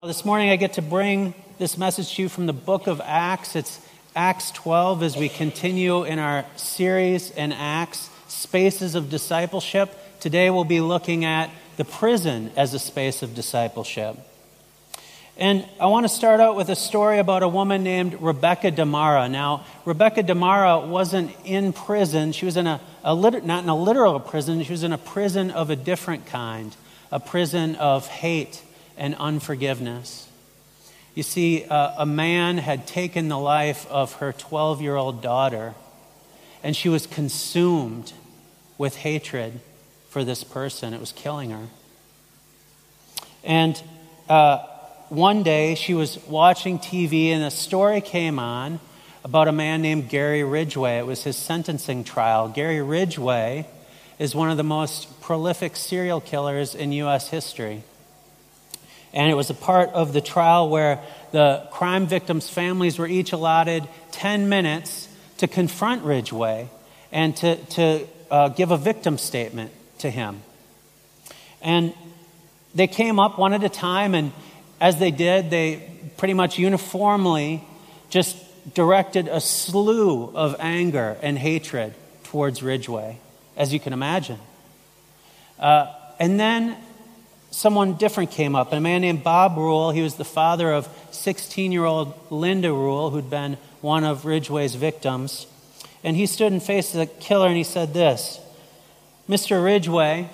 This morning I get to bring this message to you from the book of Acts. It's Acts 12 as we continue in our series in Acts, Spaces of Discipleship. Today we'll be looking at the prison as a space of discipleship. And I want to start out with a story about a woman named Rebecca Damara. Now, Rebecca Damara wasn't in prison. She was in a, a not in a literal prison, she was in a prison of a different kind, a prison of hate and unforgiveness. You see, uh, a man had taken the life of her 12 year old daughter, and she was consumed with hatred for this person. It was killing her. And uh, one day she was watching TV, and a story came on about a man named Gary Ridgway. It was his sentencing trial. Gary Ridgway is one of the most prolific serial killers in U.S. history. And it was a part of the trial where the crime victims' families were each allotted 10 minutes to confront Ridgway and to, to uh, give a victim statement to him. And they came up one at a time, and as they did, they pretty much uniformly just directed a slew of anger and hatred towards Ridgway, as you can imagine. Uh, and then someone different came up, a man named Bob Rule. He was the father of 16 year old Linda Rule, who'd been one of Ridgway's victims. And he stood and faced the killer and he said this Mr. Ridgway,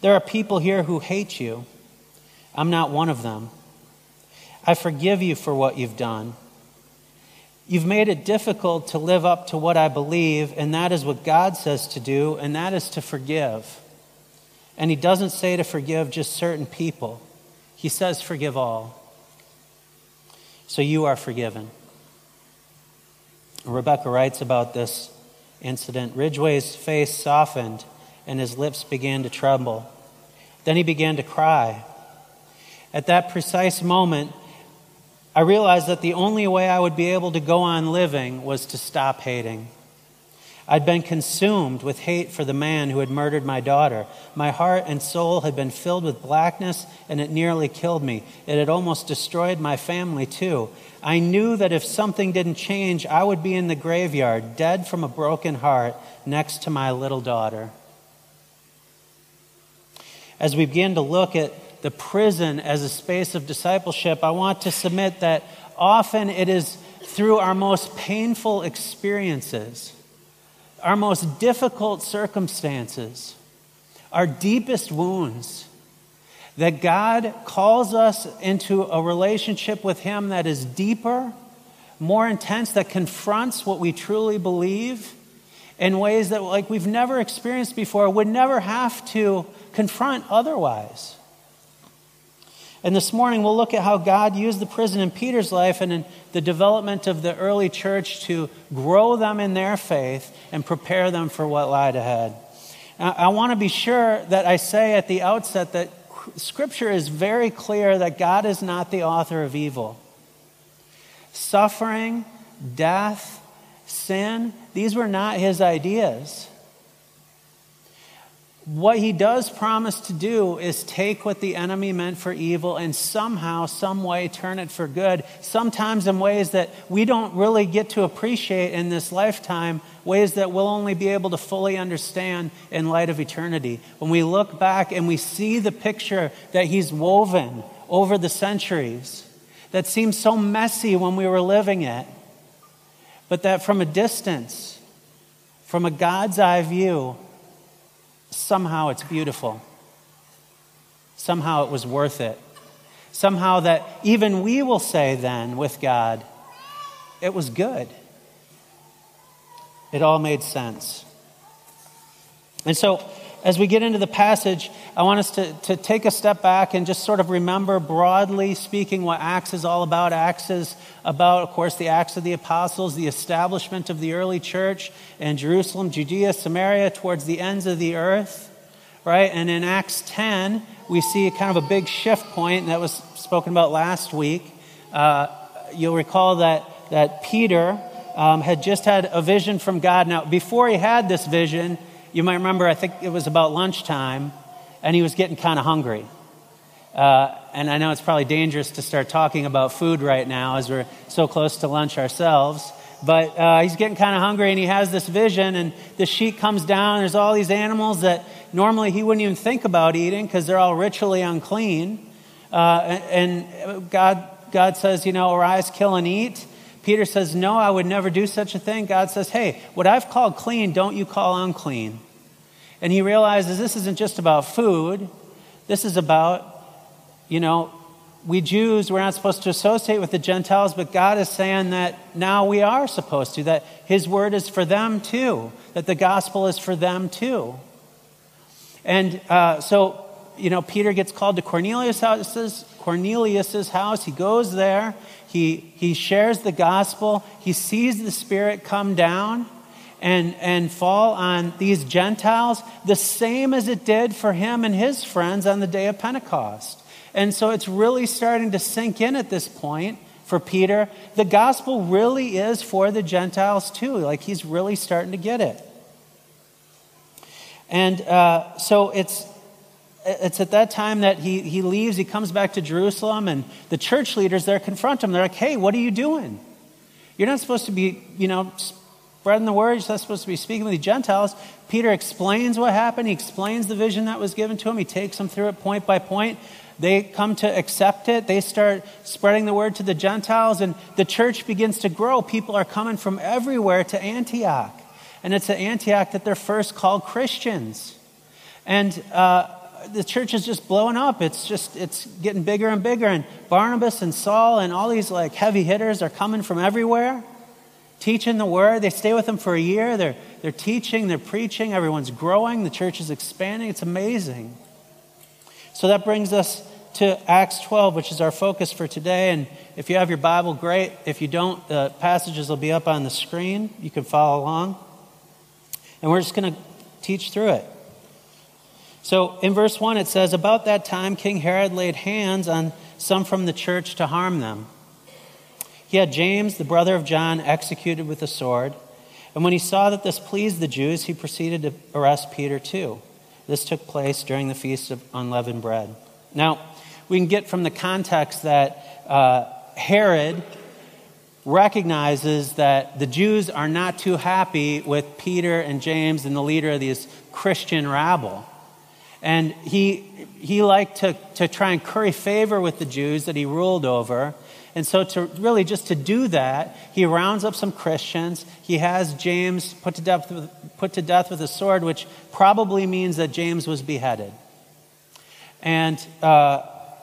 there are people here who hate you. I'm not one of them. I forgive you for what you've done. You've made it difficult to live up to what I believe, and that is what God says to do, and that is to forgive. And he doesn't say to forgive just certain people, he says, forgive all. So you are forgiven. Rebecca writes about this incident. Ridgway's face softened and his lips began to tremble. Then he began to cry. At that precise moment, I realized that the only way I would be able to go on living was to stop hating. I'd been consumed with hate for the man who had murdered my daughter. My heart and soul had been filled with blackness, and it nearly killed me. It had almost destroyed my family, too. I knew that if something didn't change, I would be in the graveyard, dead from a broken heart, next to my little daughter. As we begin to look at the prison as a space of discipleship, I want to submit that often it is through our most painful experiences our most difficult circumstances, our deepest wounds, that God calls us into a relationship with Him that is deeper, more intense, that confronts what we truly believe in ways that, like we've never experienced before, would never have to confront otherwise. And this morning we'll look at how God used the prison in Peter's life and in the development of the early church to grow them in their faith and prepare them for what lied ahead. Now, I want to be sure that I say at the outset that Scripture is very clear that God is not the author of evil. Suffering, death, sin, these were not his ideas what he does promise to do is take what the enemy meant for evil and somehow, some way turn it for good, sometimes in ways that we don't really get to appreciate in this lifetime, ways that we'll only be able to fully understand in light of eternity. When we look back and we see the picture that he's woven over the centuries, that seems so messy when we were living it, but that from a distance, from a God's eye view, somehow it's beautiful. Somehow it was worth it. Somehow that even we will say then with God, it was good. It all made sense. And so as we get into the passage, I want us to, to take a step back and just sort of remember, broadly speaking, what Acts is all about. Acts is about, of course, the Acts of the Apostles, the establishment of the early church in Jerusalem, Judea, Samaria, towards the ends of the earth, right? And in Acts 10, we see kind of a big shift point that was spoken about last week. Uh, you'll recall that, that Peter um, had just had a vision from God. Now, before he had this vision, you might remember, I think it was about lunchtime, and he was getting kind of hungry. Uh, and I know it's probably dangerous to start talking about food right now as we're so close to lunch ourselves. But uh, he's getting kind of hungry and he has this vision, and the sheet comes down. There's all these animals that normally he wouldn't even think about eating because they're all ritually unclean. Uh, and God, God says, you know, arise, kill, and eat. Peter says, No, I would never do such a thing. God says, Hey, what I've called clean, don't you call unclean. And he realizes this isn't just about food, this is about you know, we Jews, we're not supposed to associate with the Gentiles, but God is saying that now we are supposed to, that His word is for them too, that the gospel is for them too. And uh, so, you know, Peter gets called to Cornelius' house, Cornelius's house. He goes there, he, he shares the gospel, he sees the Spirit come down and, and fall on these Gentiles, the same as it did for him and his friends on the day of Pentecost. And so it's really starting to sink in at this point for Peter. The gospel really is for the Gentiles too. Like he's really starting to get it. And uh, so it's, it's at that time that he, he leaves, he comes back to Jerusalem, and the church leaders there confront him. They're like, hey, what are you doing? You're not supposed to be, you know, spreading the word. You're supposed to be speaking with the Gentiles. Peter explains what happened. He explains the vision that was given to him. He takes them through it point by point. They come to accept it. They start spreading the word to the Gentiles, and the church begins to grow. People are coming from everywhere to Antioch. And it's at Antioch that they're first called Christians. And uh, the church is just blowing up. It's just, it's getting bigger and bigger. And Barnabas and Saul and all these like heavy hitters are coming from everywhere, teaching the word. They stay with them for a year. They're, they're teaching, they're preaching. Everyone's growing. The church is expanding. It's amazing. So that brings us to Acts 12, which is our focus for today. And if you have your Bible, great. If you don't, the passages will be up on the screen. You can follow along. And we're just going to teach through it. So in verse 1, it says, About that time, King Herod laid hands on some from the church to harm them. He had James, the brother of John, executed with a sword. And when he saw that this pleased the Jews, he proceeded to arrest Peter too. This took place during the Feast of Unleavened Bread. Now, we can get from the context that uh, Herod recognizes that the Jews are not too happy with Peter and James and the leader of this Christian rabble. And he, he liked to, to try and curry favor with the Jews that he ruled over. And so, to really just to do that, he rounds up some Christians. He has James put to death with, put to death with a sword, which probably means that James was beheaded. And, uh,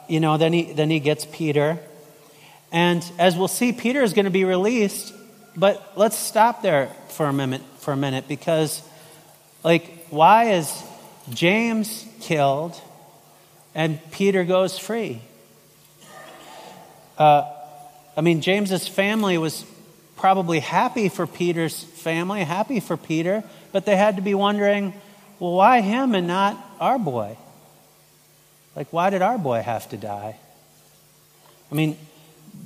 you know, then he, then he gets Peter. And as we'll see, Peter is going to be released. But let's stop there for a minute, for a minute because, like, why is James killed and Peter goes free? Uh, I mean, James's family was probably happy for Peter's family, happy for Peter, but they had to be wondering, well, why him and not our boy? Like, why did our boy have to die? I mean,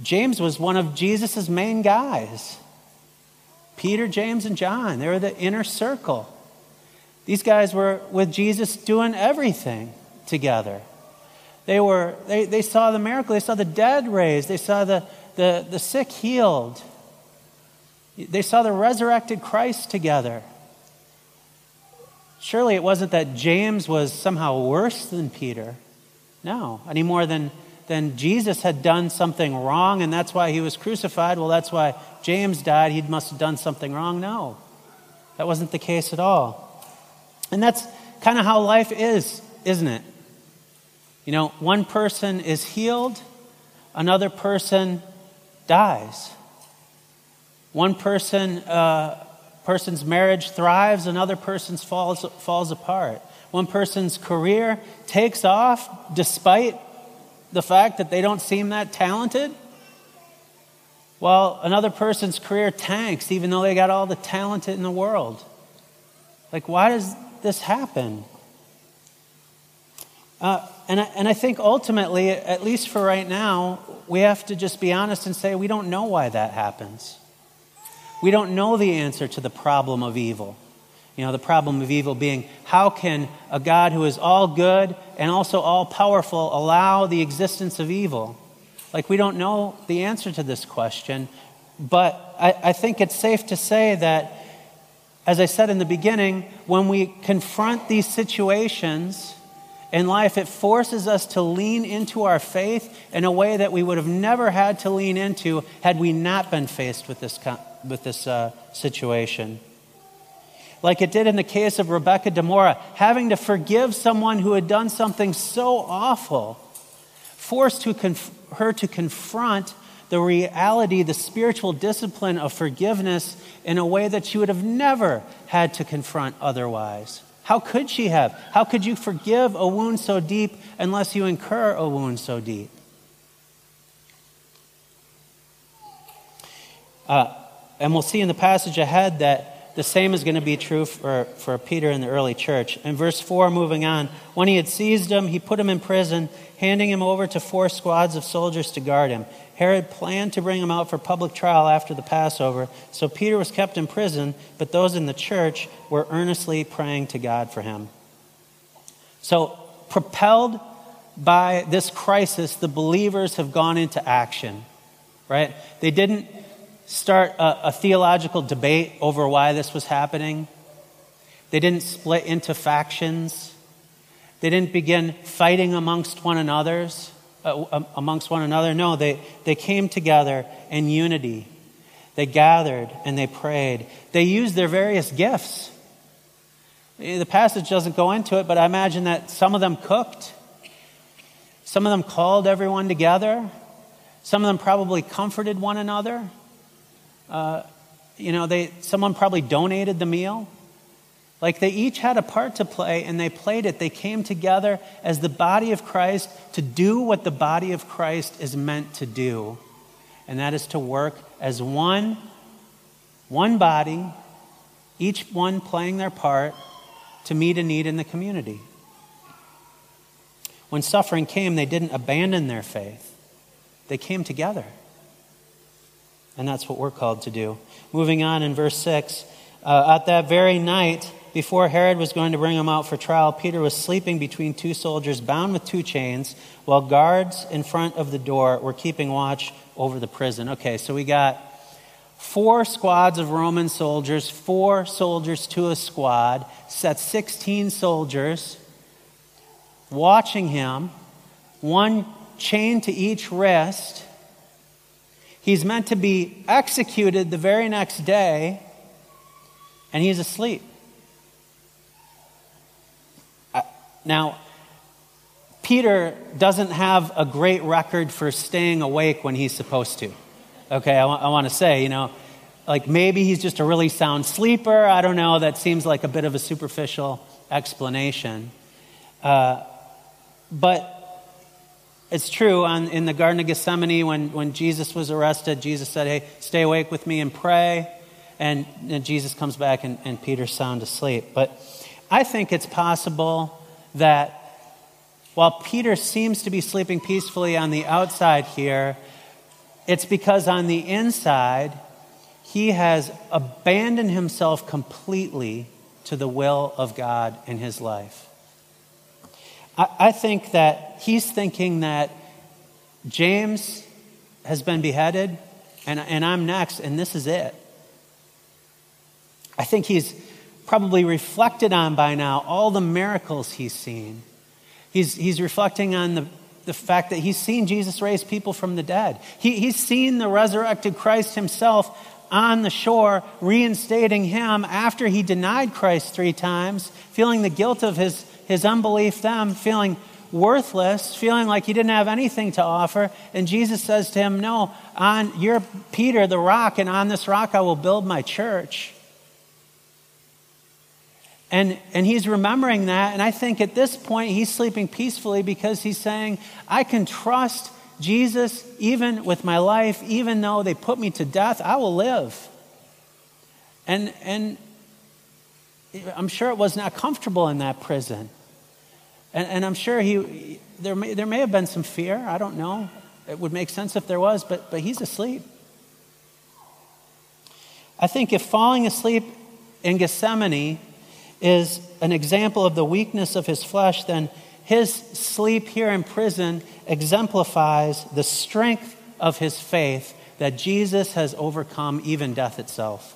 James was one of Jesus' main guys. Peter, James, and John, they were the inner circle. These guys were with Jesus doing everything together. They, were, they, they saw the miracle, they saw the dead raised, they saw the, the, the sick healed. They saw the resurrected Christ together. Surely it wasn't that James was somehow worse than Peter. No, any more than, than Jesus had done something wrong and that's why he was crucified. Well, that's why James died. He must have done something wrong. No, that wasn't the case at all. And that's kind of how life is, isn't it? You know, one person is healed, another person dies. One person, uh, person's marriage thrives, another person's falls, falls apart. One person's career takes off despite the fact that they don't seem that talented, while another person's career tanks even though they got all the talent in the world. Like, why does this happen? Uh, and, I, and I think ultimately, at least for right now, we have to just be honest and say we don't know why that happens. We don't know the answer to the problem of evil. You know, the problem of evil being how can a God who is all good and also all powerful allow the existence of evil? Like, we don't know the answer to this question, but I, I think it's safe to say that, as I said in the beginning, when we confront these situations in life, it forces us to lean into our faith in a way that we would have never had to lean into had we not been faced with this, with this uh, situation like it did in the case of Rebecca Demora, having to forgive someone who had done something so awful, forced to conf- her to confront the reality, the spiritual discipline of forgiveness in a way that she would have never had to confront otherwise. How could she have? How could you forgive a wound so deep unless you incur a wound so deep? Uh, and we'll see in the passage ahead that the same is going to be true for, for Peter in the early church. In verse 4, moving on, when he had seized him, he put him in prison, handing him over to four squads of soldiers to guard him. Herod planned to bring him out for public trial after the Passover, so Peter was kept in prison, but those in the church were earnestly praying to God for him. So, propelled by this crisis, the believers have gone into action, right? They didn't start a, a theological debate over why this was happening. They didn't split into factions. They didn't begin fighting amongst one. Uh, amongst one another. No, they, they came together in unity. They gathered and they prayed. They used their various gifts. The passage doesn't go into it, but I imagine that some of them cooked. Some of them called everyone together. Some of them probably comforted one another. You know, they, someone probably donated the meal. Like they each had a part to play and they played it. They came together as the body of Christ to do what the body of Christ is meant to do. And that is to work as one, one body, each one playing their part to meet a need in the community. When suffering came, they didn't abandon their faith, they came together. And that's what we're called to do. Moving on in verse 6. Uh, at that very night, before Herod was going to bring him out for trial, Peter was sleeping between two soldiers, bound with two chains, while guards in front of the door were keeping watch over the prison. Okay, so we got four squads of Roman soldiers, four soldiers to a squad, set 16 soldiers watching him, one chain to each wrist He's meant to be executed the very next day, and he's asleep. Uh, now, Peter doesn't have a great record for staying awake when he's supposed to. Okay, I, w- I want to say, you know, like maybe he's just a really sound sleeper. I don't know. That seems like a bit of a superficial explanation. Uh, but it's true, on, in the Garden of Gethsemane, when, when Jesus was arrested, Jesus said, Hey, stay awake with me and pray. And, and Jesus comes back and, and Peter's sound asleep. But I think it's possible that while Peter seems to be sleeping peacefully on the outside here, it's because on the inside, he has abandoned himself completely to the will of God in his life. I, think that he's thinking that James has been beheaded and, and I'm next, and this is it. I think he's probably reflected on by now all the miracles he's seen. He's, he's reflecting on the, the fact that he's seen Jesus raise people from the dead. He, he's seen the resurrected Christ himself on the shore, reinstating him after he denied Christ three times, feeling the guilt of his his unbelief, them feeling worthless, feeling like he didn't have anything to offer. And Jesus says to him, No, on you're Peter, the rock, and on this rock I will build my church. And, and he's remembering that. And I think at this point, he's sleeping peacefully because he's saying, I can trust Jesus even with my life, even though they put me to death, I will live. And, and I'm sure it was not comfortable in that prison. And, and I'm sure he, there, may, there may have been some fear. I don't know. It would make sense if there was, but, but he's asleep. I think if falling asleep in Gethsemane is an example of the weakness of his flesh, then his sleep here in prison exemplifies the strength of his faith that Jesus has overcome even death itself.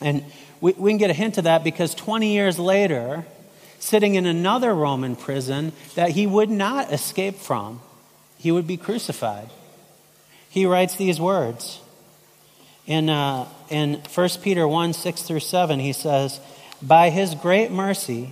And we, we can get a hint of that because 20 years later, sitting in another Roman prison that he would not escape from, he would be crucified. He writes these words. In, uh, in 1 Peter 1 6 through 7, he says, By his great mercy,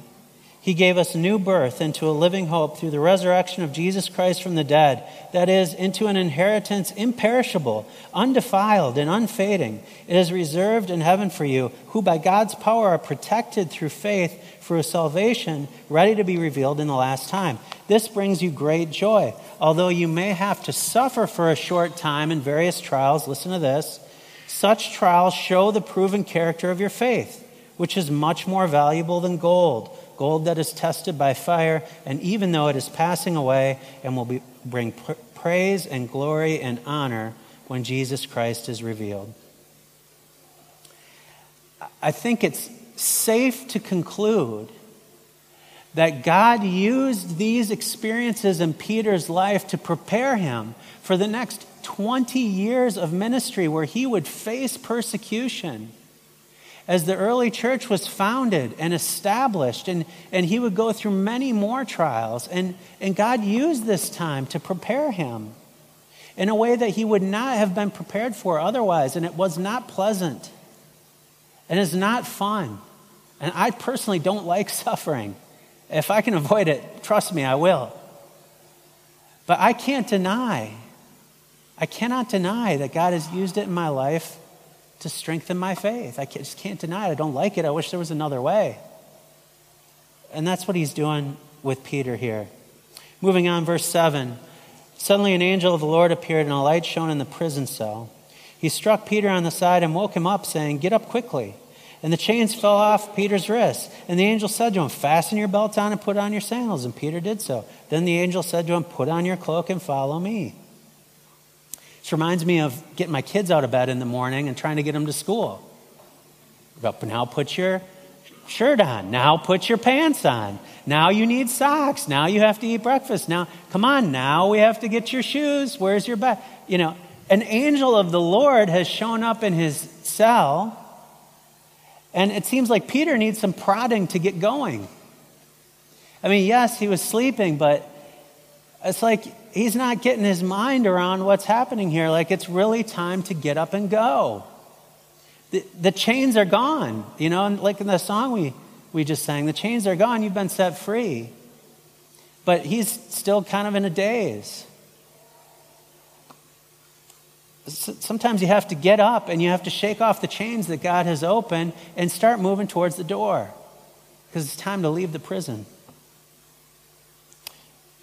he gave us new birth into a living hope through the resurrection of Jesus Christ from the dead, that is, into an inheritance imperishable, undefiled, and unfading. It is reserved in heaven for you, who by God's power are protected through faith for a salvation ready to be revealed in the last time. This brings you great joy. Although you may have to suffer for a short time in various trials, listen to this such trials show the proven character of your faith, which is much more valuable than gold gold that is tested by fire, and even though it is passing away and will be, bring pr- praise and glory and honor when Jesus Christ is revealed. I think it's safe to conclude that God used these experiences in Peter's life to prepare him for the next 20 years of ministry where he would face persecution as the early church was founded and established, and, and he would go through many more trials. And, and God used this time to prepare him in a way that he would not have been prepared for otherwise. And it was not pleasant, and it's not fun. And I personally don't like suffering. If I can avoid it, trust me, I will. But I can't deny, I cannot deny that God has used it in my life to strengthen my faith. I just can't deny it. I don't like it. I wish there was another way. And that's what he's doing with Peter here. Moving on, verse 7. Suddenly an angel of the Lord appeared, and a light shone in the prison cell. He struck Peter on the side and woke him up, saying, Get up quickly. And the chains fell off Peter's wrists. And the angel said to him, Fasten your belts on and put on your sandals. And Peter did so. Then the angel said to him, Put on your cloak and follow me. This reminds me of getting my kids out of bed in the morning and trying to get them to school. But now put your shirt on. Now put your pants on. Now you need socks. Now you have to eat breakfast. Now, come on, now we have to get your shoes. Where's your bag? You know, an angel of the Lord has shown up in his cell, and it seems like Peter needs some prodding to get going. I mean, yes, he was sleeping, but it's like he's not getting his mind around what's happening here. Like it's really time to get up and go. The, the chains are gone. You know, and like in the song we, we just sang, the chains are gone. You've been set free. But he's still kind of in a daze. Sometimes you have to get up and you have to shake off the chains that God has opened and start moving towards the door because it's time to leave the prison.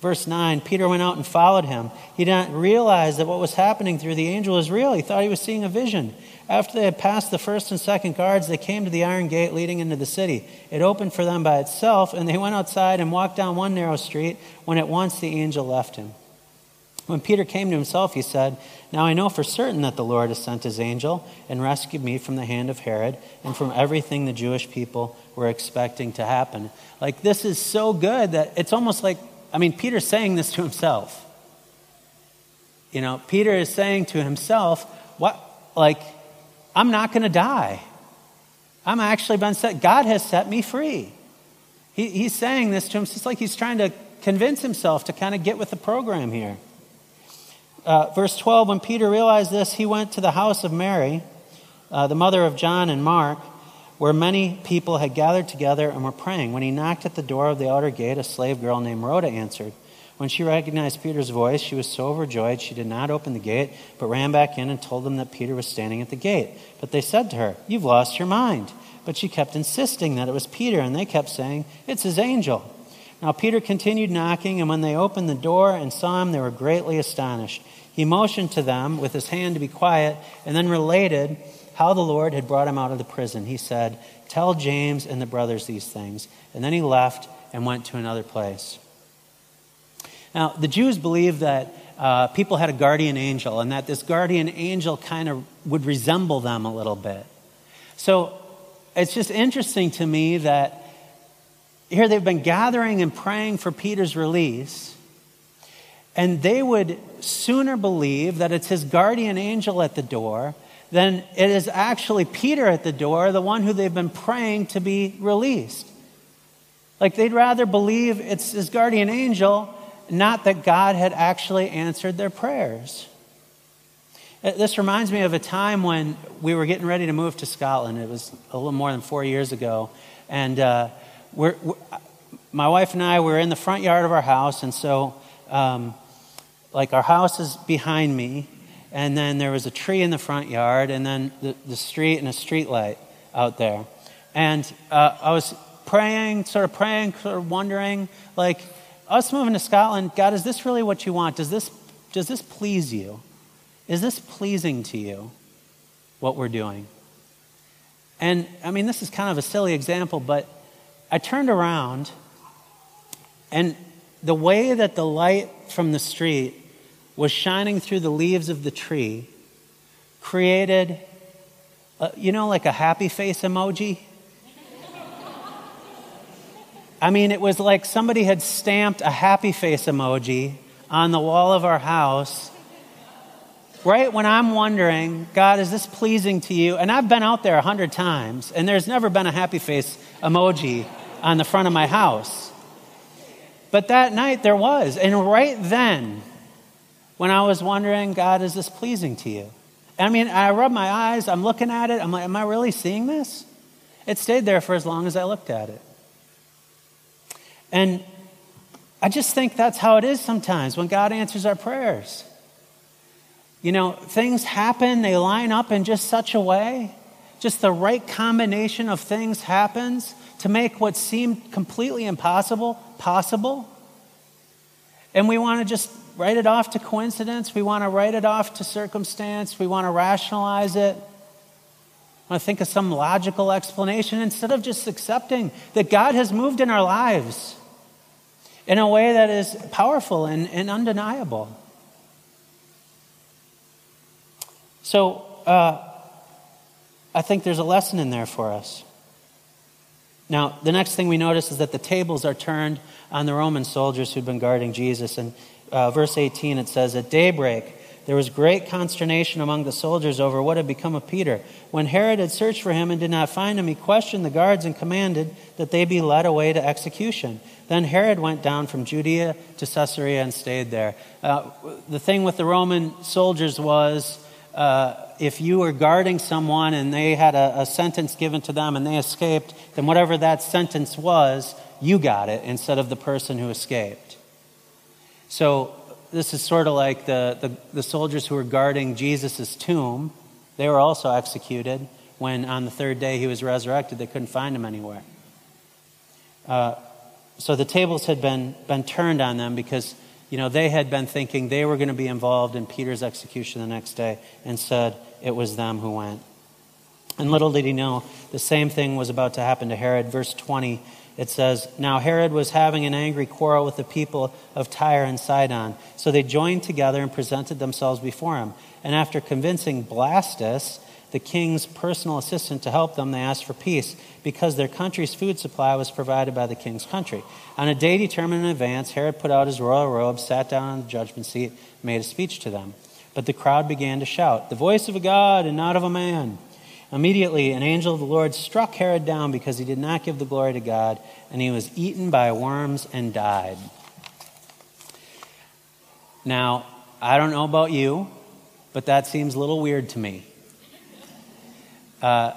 Verse 9 Peter went out and followed him. He did not realize that what was happening through the angel was real. He thought he was seeing a vision. After they had passed the first and second guards, they came to the iron gate leading into the city. It opened for them by itself, and they went outside and walked down one narrow street when at once the angel left him. When Peter came to himself, he said, Now I know for certain that the Lord has sent his angel and rescued me from the hand of Herod and from everything the Jewish people were expecting to happen. Like, this is so good that it's almost like I mean, Peter's saying this to himself. You know, Peter is saying to himself, what, like, I'm not going to die. I'm actually been set, God has set me free. He, he's saying this to him. It's like he's trying to convince himself to kind of get with the program here. Uh, verse 12 When Peter realized this, he went to the house of Mary, uh, the mother of John and Mark where many people had gathered together and were praying. When he knocked at the door of the outer gate, a slave girl named Rhoda answered. When she recognized Peter's voice, she was so overjoyed she did not open the gate, but ran back in and told them that Peter was standing at the gate. But they said to her, You've lost your mind. But she kept insisting that it was Peter, and they kept saying, It's his angel. Now Peter continued knocking, and when they opened the door and saw him, they were greatly astonished. He motioned to them with his hand to be quiet, and then related how the Lord had brought him out of the prison. He said, Tell James and the brothers these things. And then he left and went to another place. Now, the Jews believed that uh, people had a guardian angel and that this guardian angel kind of would resemble them a little bit. So, it's just interesting to me that here they've been gathering and praying for Peter's release, and they would sooner believe that it's his guardian angel at the door than it is actually Peter at the door, the one who they've been praying to be released. Like they'd rather believe it's his guardian angel, not that God had actually answered their prayers. Uh, this reminds me of a time when we were getting ready to move to Scotland. It was a little more than four years ago. And uh, we're, we're, my wife and I were in the front yard of our house. And so, um, like, our house is behind me. And then there was a tree in the front yard. And then the, the street and a street light out there. And uh, I was praying, sort of praying, sort of wondering, like, us moving to Scotland, God, is this really what you want? Does this, does this please you? Is this pleasing to you, what we're doing? And I mean, this is kind of a silly example, but I turned around, and the way that the light from the street was shining through the leaves of the tree created, a, you know, like a happy face emoji? I mean, it was like somebody had stamped a happy face emoji on the wall of our house. Right when I'm wondering, God, is this pleasing to you? And I've been out there a hundred times, and there's never been a happy face emoji on the front of my house. But that night there was. And right then, when I was wondering, God, is this pleasing to you? I mean, I rub my eyes, I'm looking at it, I'm like, am I really seeing this? It stayed there for as long as I looked at it. And I just think that's how it is sometimes when God answers our prayers. You know, things happen, they line up in just such a way, just the right combination of things happens to make what seemed completely impossible possible. And we want to just write it off to coincidence. We want to write it off to circumstance. We want to rationalize it. I want to think of some logical explanation instead of just accepting that God has moved in our lives in a way that is powerful and, and undeniable. So, uh, I think there's a lesson in there for us. Now, the next thing we notice is that the tables are turned on the Roman soldiers who'd been guarding Jesus. And uh, verse 18, it says, At daybreak, there was great consternation among the soldiers over what had become of Peter. When Herod had searched for him and did not find him, he questioned the guards and commanded that they be led away to execution. Then Herod went down from Judea to Caesarea and stayed there. Uh, the thing with the Roman soldiers was uh, if you were guarding someone and they had a, a sentence given to them and they escaped, then whatever that sentence was, you got it instead of the person who escaped. So this is sort of like the, the, the soldiers who were guarding Jesus' tomb. They were also executed when on the third day he was resurrected, they couldn't find him anywhere. Uh, so the tables had been, been turned on them because you know, they had been thinking they were going to be involved in Peter's execution the next day and said it was them who went. And little did he know, the same thing was about to happen to Herod. Verse 20 it says, Now Herod was having an angry quarrel with the people of Tyre and Sidon. So they joined together and presented themselves before him. And after convincing Blastus, the king's personal assistant, to help them, they asked for peace because their country's food supply was provided by the king's country. On a day determined in advance, Herod put out his royal robe, sat down on the judgment seat, made a speech to them. But the crowd began to shout, The voice of a God and not of a man. Immediately, an angel of the Lord struck Herod down because he did not give the glory to God, and he was eaten by worms and died. Now, I don't know about you, but that seems a little weird to me. Uh,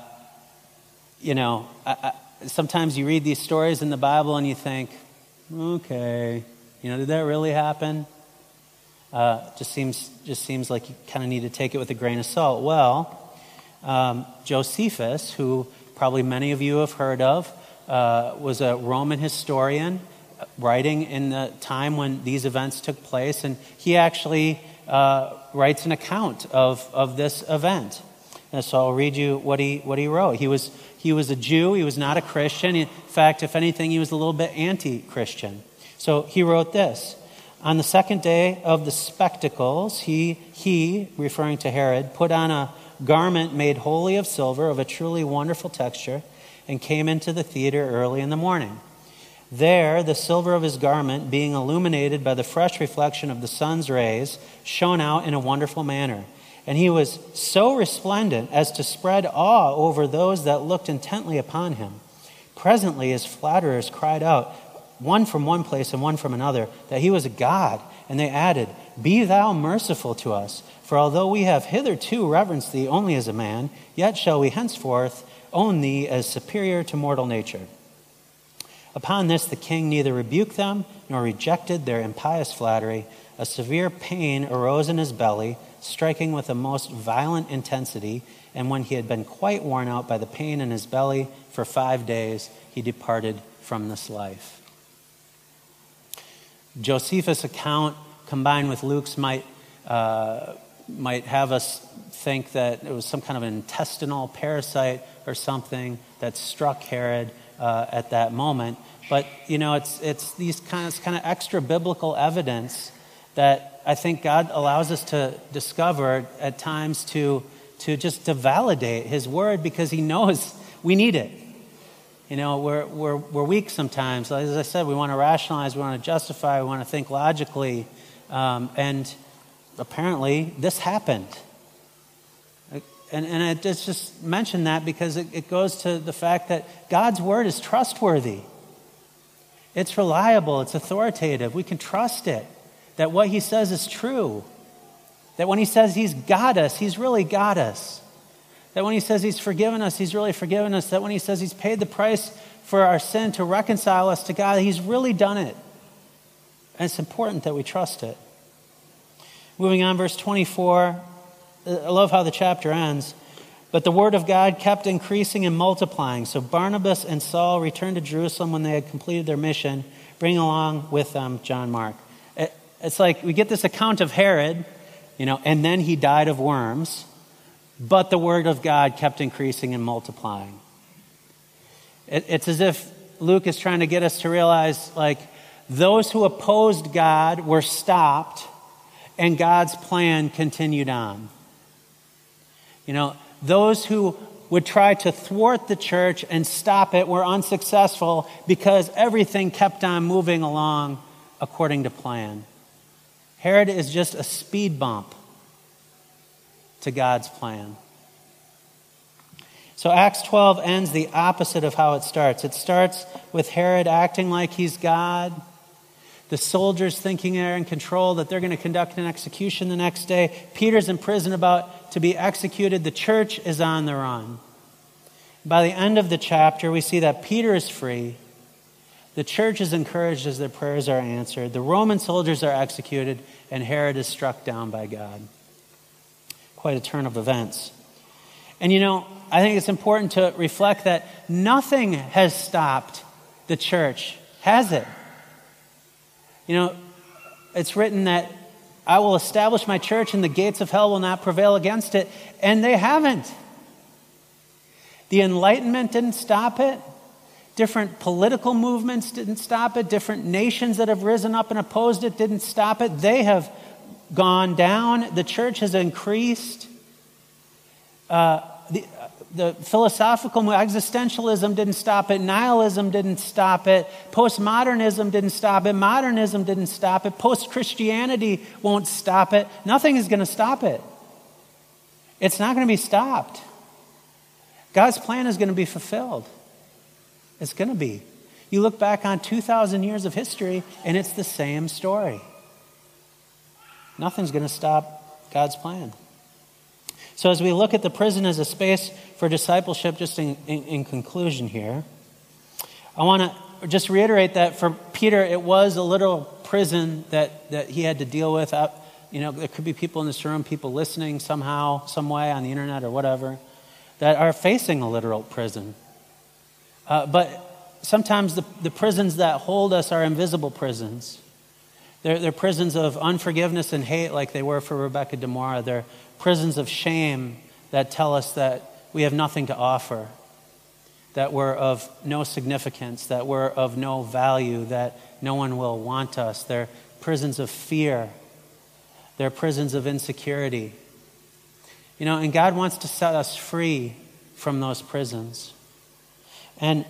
you know, I, I, sometimes you read these stories in the Bible and you think, okay, you know, did that really happen? Uh, just seems just seems like you kind of need to take it with a grain of salt. Well, um, Josephus, who probably many of you have heard of, uh, was a Roman historian writing in the time when these events took place, and he actually uh, writes an account of, of this event. And so I'll read you what he, what he wrote. He was, he was a Jew, he was not a Christian. In fact, if anything, he was a little bit anti Christian. So he wrote this On the second day of the spectacles, he, he, referring to Herod, put on a garment made wholly of silver, of a truly wonderful texture. and came into the theater early in the morning. There, the silver of his garment, being illuminated by the fresh reflection of the sun's rays, shone out in a wonderful manner. And he was so resplendent as to spread awe over those that looked intently upon him. Presently, his flatterers cried out, one from one place and one from another, that he was a god. And they added, Be thou merciful to us, for although we have hitherto reverenced thee only as a man, yet shall we henceforth own thee as superior to mortal nature. Upon this, the king neither rebuked them nor rejected their impious flattery. A severe pain arose in his belly, striking with the most violent intensity. And when he had been quite worn out by the pain in his belly for five days, he departed from this life. Josephus' account combined with Luke's might, uh, might have us think that it was some kind of an intestinal parasite or something that struck Herod uh, at that moment. But, you know, it's, it's these kind of, kind of extra biblical evidence that I think God allows us to discover at times to, to just to validate His word because He knows we need it. You know, we're, we're, we're weak sometimes. As I said, we want to rationalize, we want to justify, we want to think logically. Um, and apparently, this happened. And, and I just, just mention that because it, it goes to the fact that God's word is trustworthy. It's reliable, it's authoritative. We can trust it. That what he says is true. That when he says he's got us, he's really got us. That when he says he's forgiven us, he's really forgiven us. That when he says he's paid the price for our sin to reconcile us to God, he's really done it. And it's important that we trust it. Moving on, verse 24. I love how the chapter ends. But the word of God kept increasing and multiplying. So Barnabas and Saul returned to Jerusalem when they had completed their mission, bringing along with them John Mark. It's like we get this account of Herod, you know, and then he died of worms, but the word of God kept increasing and multiplying. It's as if Luke is trying to get us to realize, like, those who opposed God were stopped, and God's plan continued on. You know, those who would try to thwart the church and stop it were unsuccessful because everything kept on moving along according to plan. Herod is just a speed bump to God's plan. So Acts 12 ends the opposite of how it starts. It starts with Herod acting like he's God, the soldiers thinking they're in control, that they're going to conduct an execution the next day. Peter's in prison about to be executed. The church is on the run. By the end of the chapter, we see that Peter is free. The church is encouraged as their prayers are answered. The Roman soldiers are executed, and Herod is struck down by God. Quite a turn of events. And you know, I think it's important to reflect that nothing has stopped the church, has it? You know, it's written that I will establish my church and the gates of hell will not prevail against it. And they haven't. The Enlightenment didn't stop it. Different political movements didn't stop it. Different nations that have risen up and opposed it didn't stop it. They have gone down. The church has increased. Uh, the, the philosophical existentialism didn't stop it, nihilism didn't stop it, postmodernism didn't stop it, modernism didn't stop it, post Christianity won't stop it. Nothing is going to stop it. It's not going to be stopped. God's plan is going to be fulfilled. It's going to be. You look back on 2,000 years of history, and it's the same story. Nothing's going to stop God's plan. So, as we look at the prison as a space for discipleship, just in, in, in conclusion here, I want to just reiterate that for Peter, it was a literal prison that, that he had to deal with. Uh, you know, there could be people in this room, people listening somehow, some way on the internet or whatever, that are facing a literal prison. Uh, but sometimes the, the prisons that hold us are invisible prisons. They're, they're prisons of unforgiveness and hate, like they were for Rebecca DeMora. They're prisons of shame that tell us that we have nothing to offer, that we're of no significance, that we're of no value, that no one will want us. They're prisons of fear, they're prisons of insecurity. You know, and God wants to set us free from those prisons. And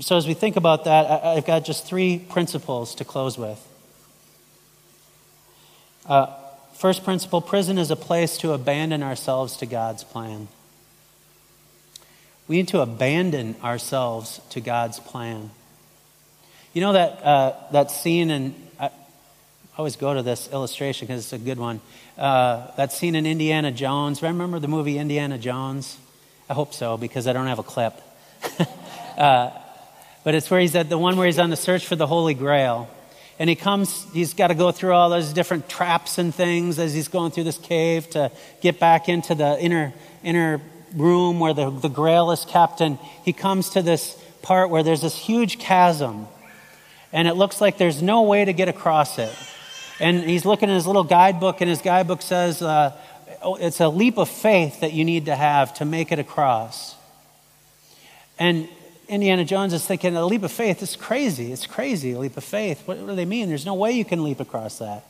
so, as we think about that, I've got just three principles to close with. Uh, first principle prison is a place to abandon ourselves to God's plan. We need to abandon ourselves to God's plan. You know that, uh, that scene, and I always go to this illustration because it's a good one. Uh, that scene in Indiana Jones. Remember the movie Indiana Jones? I hope so because I don't have a clip. uh, but it's where he's at the one where he's on the search for the Holy Grail. And he comes, he's got to go through all those different traps and things as he's going through this cave to get back into the inner, inner room where the, the grail is kept. And he comes to this part where there's this huge chasm. And it looks like there's no way to get across it. And he's looking at his little guidebook, and his guidebook says, uh, oh, it's a leap of faith that you need to have to make it across. And Indiana Jones is thinking, a leap of faith is crazy. It's crazy, a leap of faith. What, what do they mean? There's no way you can leap across that.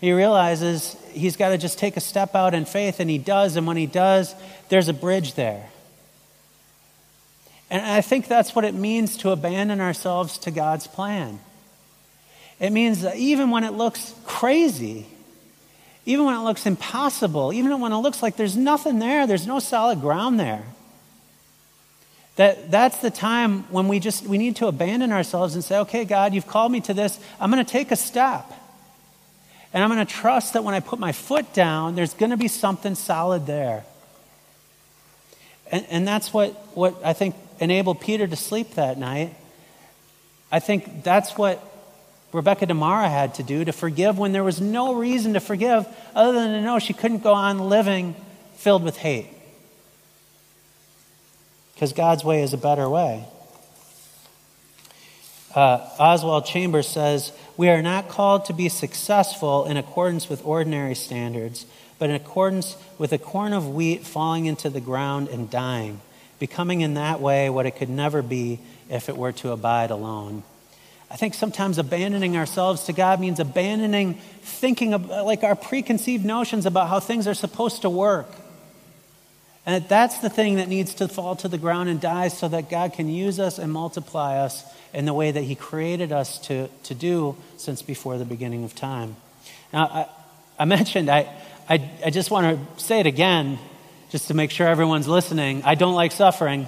He realizes he's got to just take a step out in faith, and he does. And when he does, there's a bridge there. And I think that's what it means to abandon ourselves to God's plan. It means that even when it looks crazy, even when it looks impossible, even when it looks like there's nothing there, there's no solid ground there. That, that's the time when we just we need to abandon ourselves and say, okay, God, you've called me to this. I'm going to take a step. And I'm going to trust that when I put my foot down, there's going to be something solid there. And, and that's what, what I think enabled Peter to sleep that night. I think that's what Rebecca Demara had to do to forgive when there was no reason to forgive other than to know she couldn't go on living filled with hate because God's way is a better way. Uh, Oswald Chambers says, We are not called to be successful in accordance with ordinary standards, but in accordance with a corn of wheat falling into the ground and dying, becoming in that way what it could never be if it were to abide alone. I think sometimes abandoning ourselves to God means abandoning thinking of like our preconceived notions about how things are supposed to work. And that's the thing that needs to fall to the ground and die so that God can use us and multiply us in the way that He created us to, to do since before the beginning of time. Now, I, I mentioned, I, I, I just want to say it again, just to make sure everyone's listening. I don't like suffering.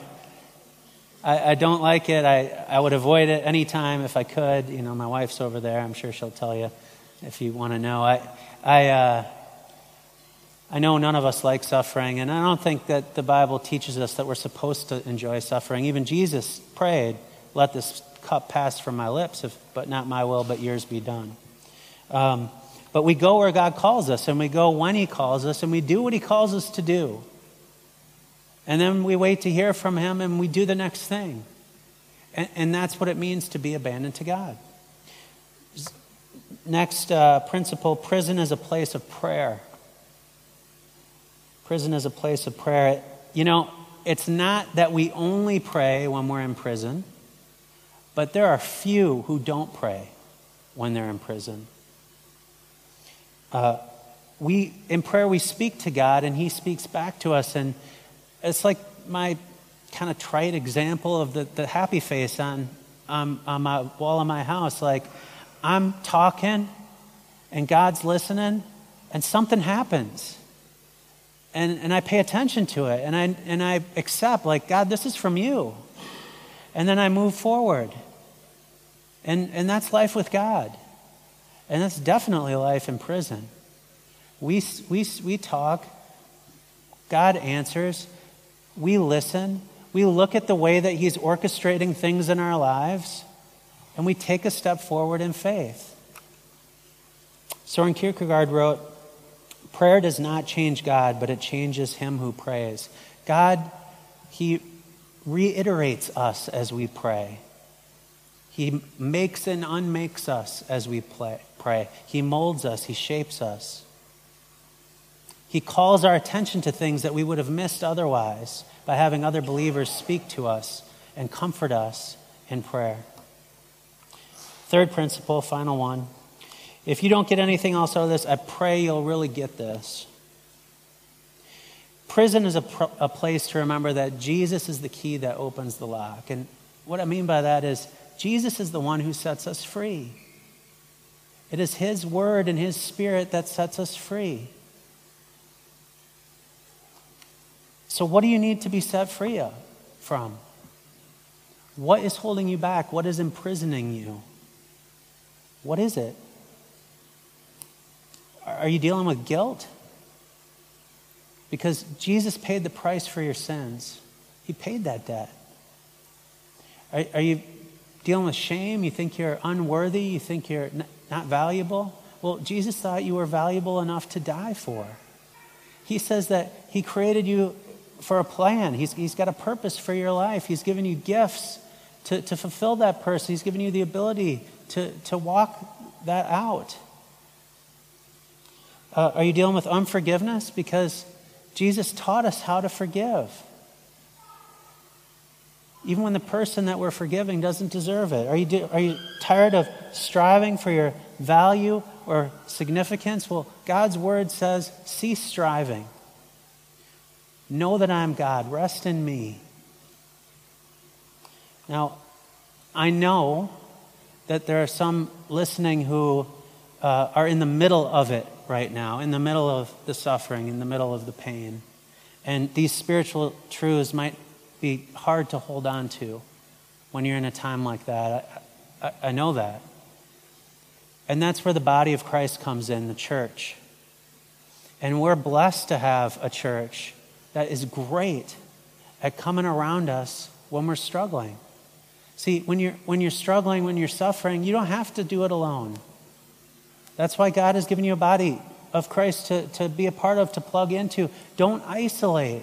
I, I don't like it. I, I would avoid it anytime if I could. You know, my wife's over there. I'm sure she'll tell you if you want to know. I, I, uh, I know none of us like suffering, and I don't think that the Bible teaches us that we're supposed to enjoy suffering. Even Jesus prayed, Let this cup pass from my lips, if, but not my will, but yours be done. Um, but we go where God calls us, and we go when He calls us, and we do what He calls us to do. And then we wait to hear from Him, and we do the next thing. And, and that's what it means to be abandoned to God. Next uh, principle prison is a place of prayer. Prison is a place of prayer. You know, it's not that we only pray when we're in prison, but there are few who don't pray when they're in prison. Uh, we in prayer we speak to God and He speaks back to us, and it's like my kind of trite example of the, the happy face on, on, on my wall of my house. Like I'm talking, and God's listening, and something happens and, and I pay attention to it and I, and I accept, like, God, this is from you. And then I move forward. And, and that's life with God. And that's definitely life in prison. We, we, we talk, God answers, we listen, we look at the way that He's orchestrating things in our lives, and we take a step forward in faith. Soren Kierkegaard wrote, Prayer does not change God, but it changes him who prays. God, He reiterates us as we pray. He makes and unmakes us as we pray. He molds us, He shapes us. He calls our attention to things that we would have missed otherwise by having other believers speak to us and comfort us in prayer. Third principle, final one if you don't get anything else out of this, I pray you'll really get this. Prison is a, pr- a place to remember that Jesus is the key that opens the lock. And what I mean by that is, Jesus is the one who sets us free. It is His word and His spirit that sets us free. So, what do you need to be set free of, from? What is holding you back? What is imprisoning you? What is it? Are you dealing with guilt? Because Jesus paid the price for your sins, He paid that debt. Are, are you dealing with shame? You think you're unworthy? You think you're not valuable? Well, Jesus thought you were valuable enough to die for. He says that He created you for a plan. He's, he's got a purpose for your life. He's given you gifts to, to fulfill that purpose. He's given you the ability to, to walk that out. Uh, are you dealing with unforgiveness? Because Jesus taught us how to forgive. Even when the person that we're forgiving doesn't deserve it. Are you, do, are you tired of striving for your value or significance? Well, God's word says cease striving. Know that I'm God. Rest in me. Now, I know that there are some listening who uh, are in the middle of it right now, in the middle of the suffering, in the middle of the pain. And these spiritual truths might be hard to hold on to when you're in a time like that. I, I, I know that. And that's where the body of Christ comes in, the church. And we're blessed to have a church that is great at coming around us when we're struggling. See, when you're, when you're struggling, when you're suffering, you don't have to do it alone. That's why God has given you a body of Christ to, to be a part of, to plug into. Don't isolate.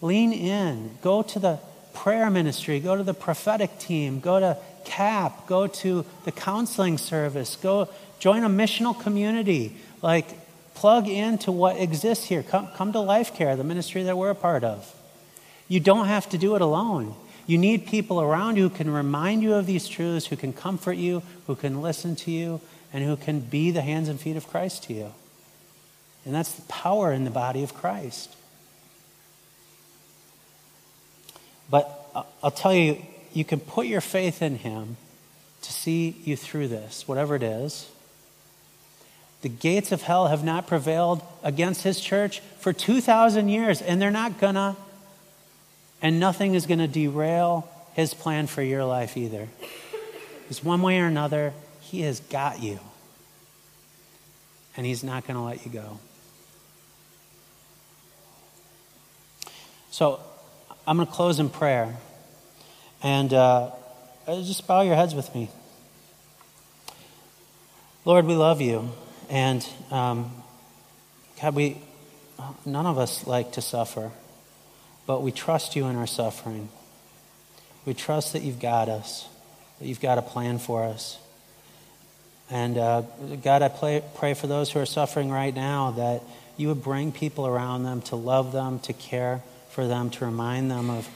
Lean in. Go to the prayer ministry. Go to the prophetic team. Go to CAP. Go to the counseling service. Go join a missional community. Like, plug into what exists here. Come, come to Life Care, the ministry that we're a part of. You don't have to do it alone. You need people around you who can remind you of these truths, who can comfort you, who can listen to you, and who can be the hands and feet of Christ to you. And that's the power in the body of Christ. But I'll tell you, you can put your faith in Him to see you through this, whatever it is. The gates of hell have not prevailed against his church for 2,000 years, and they're not gonna. And nothing is gonna derail his plan for your life either. It's one way or another, he has got you. And he's not gonna let you go. So I'm gonna close in prayer. And uh, just bow your heads with me. Lord, we love you. And um, God, we, none of us like to suffer, but we trust you in our suffering. We trust that you've got us, that you've got a plan for us. And uh, God, I pray, pray for those who are suffering right now that you would bring people around them to love them, to care for them, to remind them of,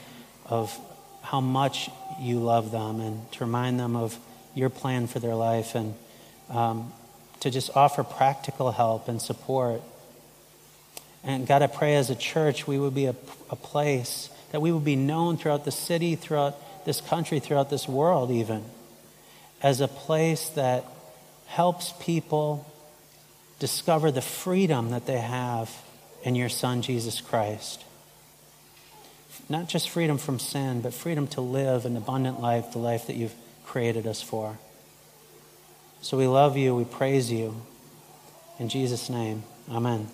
of how much you love them, and to remind them of your plan for their life. And um, to just offer practical help and support. And God, I pray as a church we would be a, a place that we would be known throughout the city, throughout this country, throughout this world, even, as a place that helps people discover the freedom that they have in your Son, Jesus Christ. Not just freedom from sin, but freedom to live an abundant life, the life that you've created us for. So we love you, we praise you. In Jesus' name, amen.